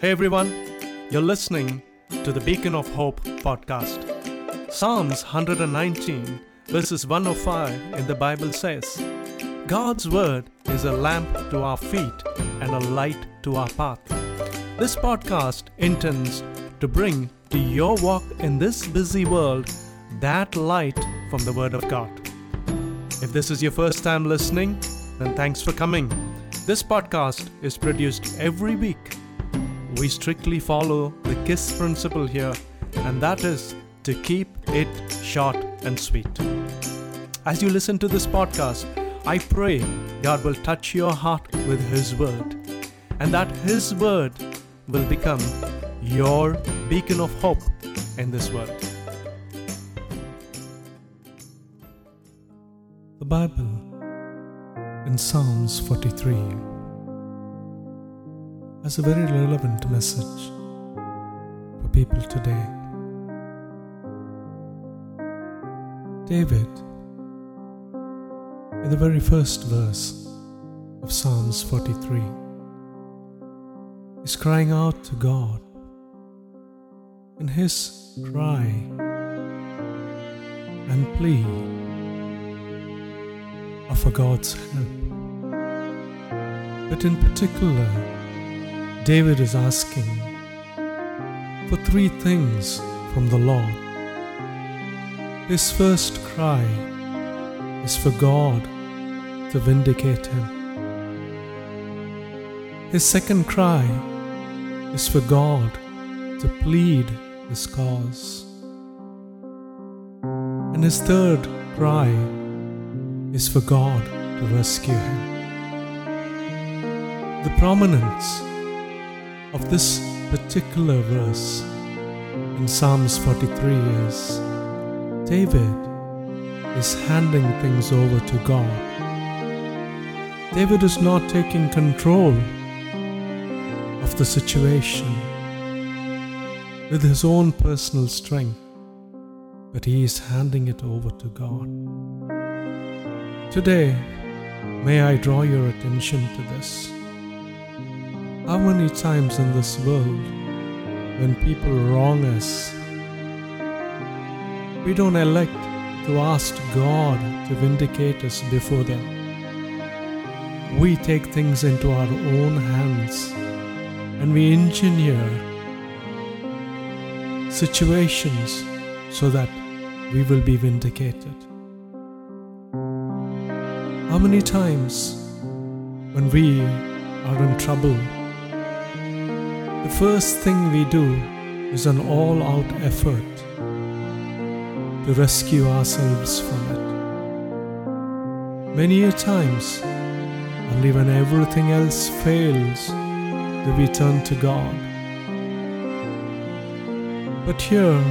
Hey everyone, you're listening to the Beacon of Hope podcast. Psalms 119, verses 105 in the Bible says, God's word is a lamp to our feet and a light to our path. This podcast intends to bring to your walk in this busy world that light from the Word of God. If this is your first time listening, then thanks for coming. This podcast is produced every week we strictly follow the KISS principle here, and that is to keep it short and sweet. As you listen to this podcast, I pray God will touch your heart with His Word, and that His Word will become your beacon of hope in this world. The Bible in Psalms 43 has a very relevant message for people today. David, in the very first verse of Psalms 43, is crying out to God. And his cry and plea are for God's help. But in particular, David is asking for three things from the Lord. His first cry is for God to vindicate him. His second cry is for God to plead his cause. And his third cry is for God to rescue him. The prominence of this particular verse in Psalms 43 is David is handing things over to God. David is not taking control of the situation with his own personal strength, but he is handing it over to God. Today, may I draw your attention to this. How many times in this world, when people wrong us, we don't elect to ask God to vindicate us before them? We take things into our own hands and we engineer situations so that we will be vindicated. How many times when we are in trouble, the first thing we do is an all out effort to rescue ourselves from it. Many a times, only when everything else fails do we turn to God. But here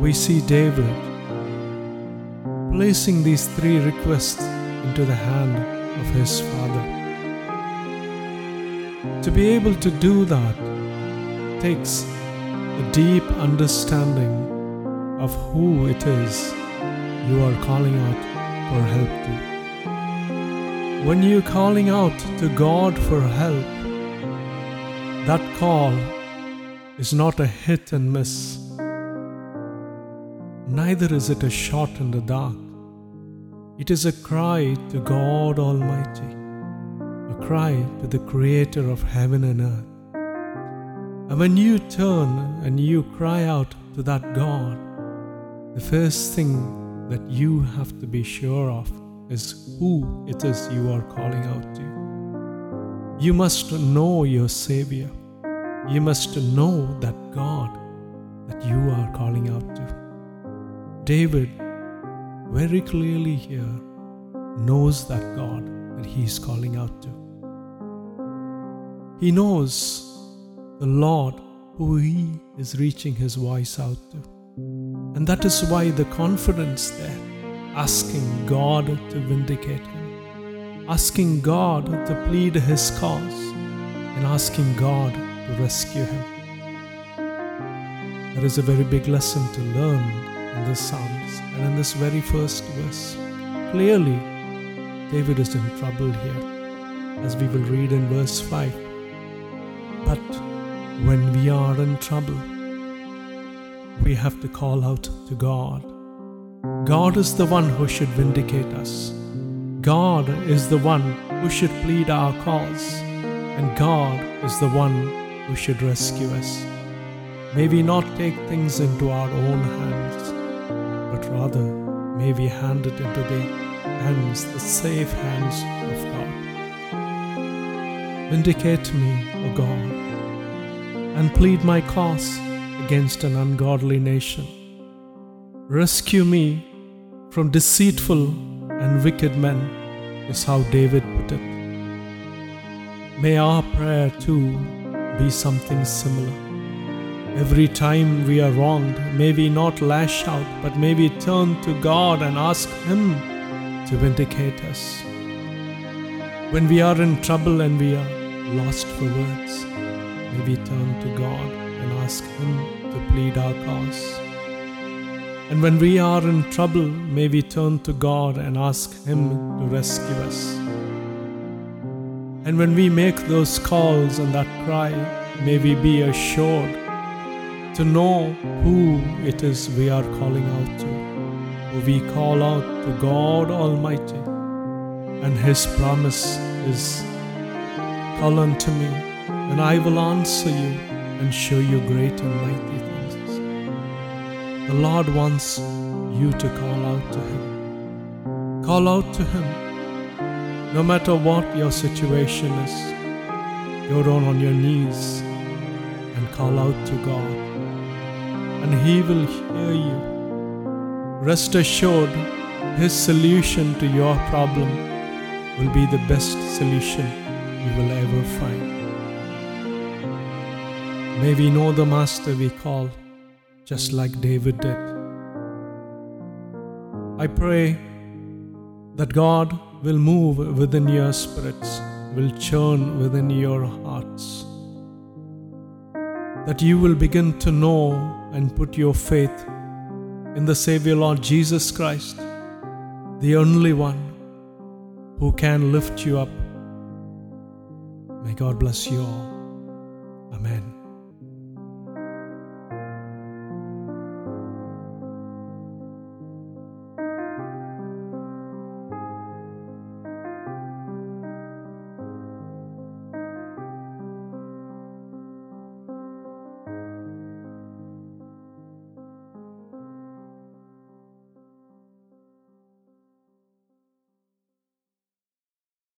we see David placing these three requests into the hand of his father. To be able to do that takes a deep understanding of who it is you are calling out for help to. When you're calling out to God for help, that call is not a hit and miss. Neither is it a shot in the dark. It is a cry to God Almighty, a cry to the Creator of heaven and earth. And when you turn and you cry out to that God, the first thing that you have to be sure of is who it is you are calling out to. You must know your Savior. You must know that God that you are calling out to. David very clearly here knows that God that he is calling out to. He knows the Lord who he is reaching his voice out to. And that is why the confidence there, asking God to vindicate him, asking God to plead his cause, and asking God to rescue him. There is a very big lesson to learn in the Psalms and in this very first verse. Clearly, David is in trouble here, as we will read in verse 5. But when we are in trouble, we have to call out to God. God is the one who should vindicate us. God is the one who should plead our cause. And God is the one who should rescue us. May we not take things into our own hands, but rather may we hand it into the hands, the safe hands of God. Vindicate me, O God, and plead my cause against an ungodly nation. Rescue me from deceitful and wicked men, is how David put it. May our prayer too be something similar. Every time we are wronged, may we not lash out, but may we turn to God and ask Him to vindicate us. When we are in trouble and we are lost for words, may we turn to God and ask Him to plead our cause. And when we are in trouble, may we turn to God and ask Him to rescue us. And when we make those calls and that cry, may we be assured to know who it is we are calling out to. We call out to God Almighty, and His promise is Call unto me, and I will answer you and show you great and mighty things. The Lord wants you to call out to Him. Call out to Him. No matter what your situation is, go down on your knees and call out to God, and He will hear you. Rest assured, His solution to your problem will be the best solution you will ever find. May we know the Master we call, just like David did. I pray that God will move within your spirits, will churn within your hearts, that you will begin to know and put your faith in the Savior Lord Jesus Christ, the only one who can lift you up. May God bless you all. Amen.